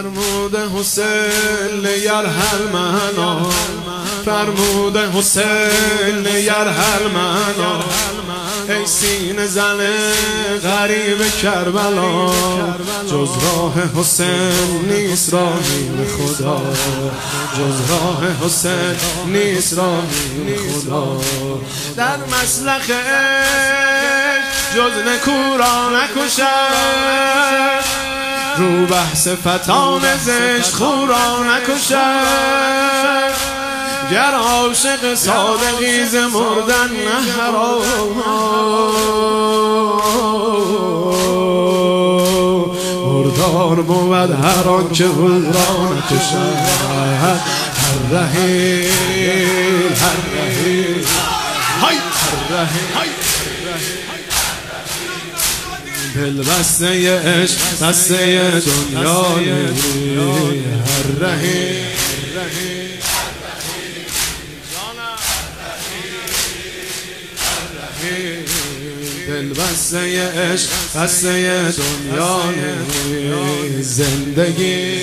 فرمود حسین یرحل منا فرمود حسین یرحل منا ای سین زن غریب کربلا. جز راه حسین نیست راهی خدا. جز راه حسین نیست راهی خدا. در مسلخ جز نکورا نکشد. رو بحث فتان زشت خورا نکشد. گر عاشق صادقی ز مردن نه مردار بود هر آن که را نکشد. هر رهیل هر های هر رهیل. دل بسته عشق بسته دنیا هر رهی. دل بسته عشق بسته دنیا زندگی.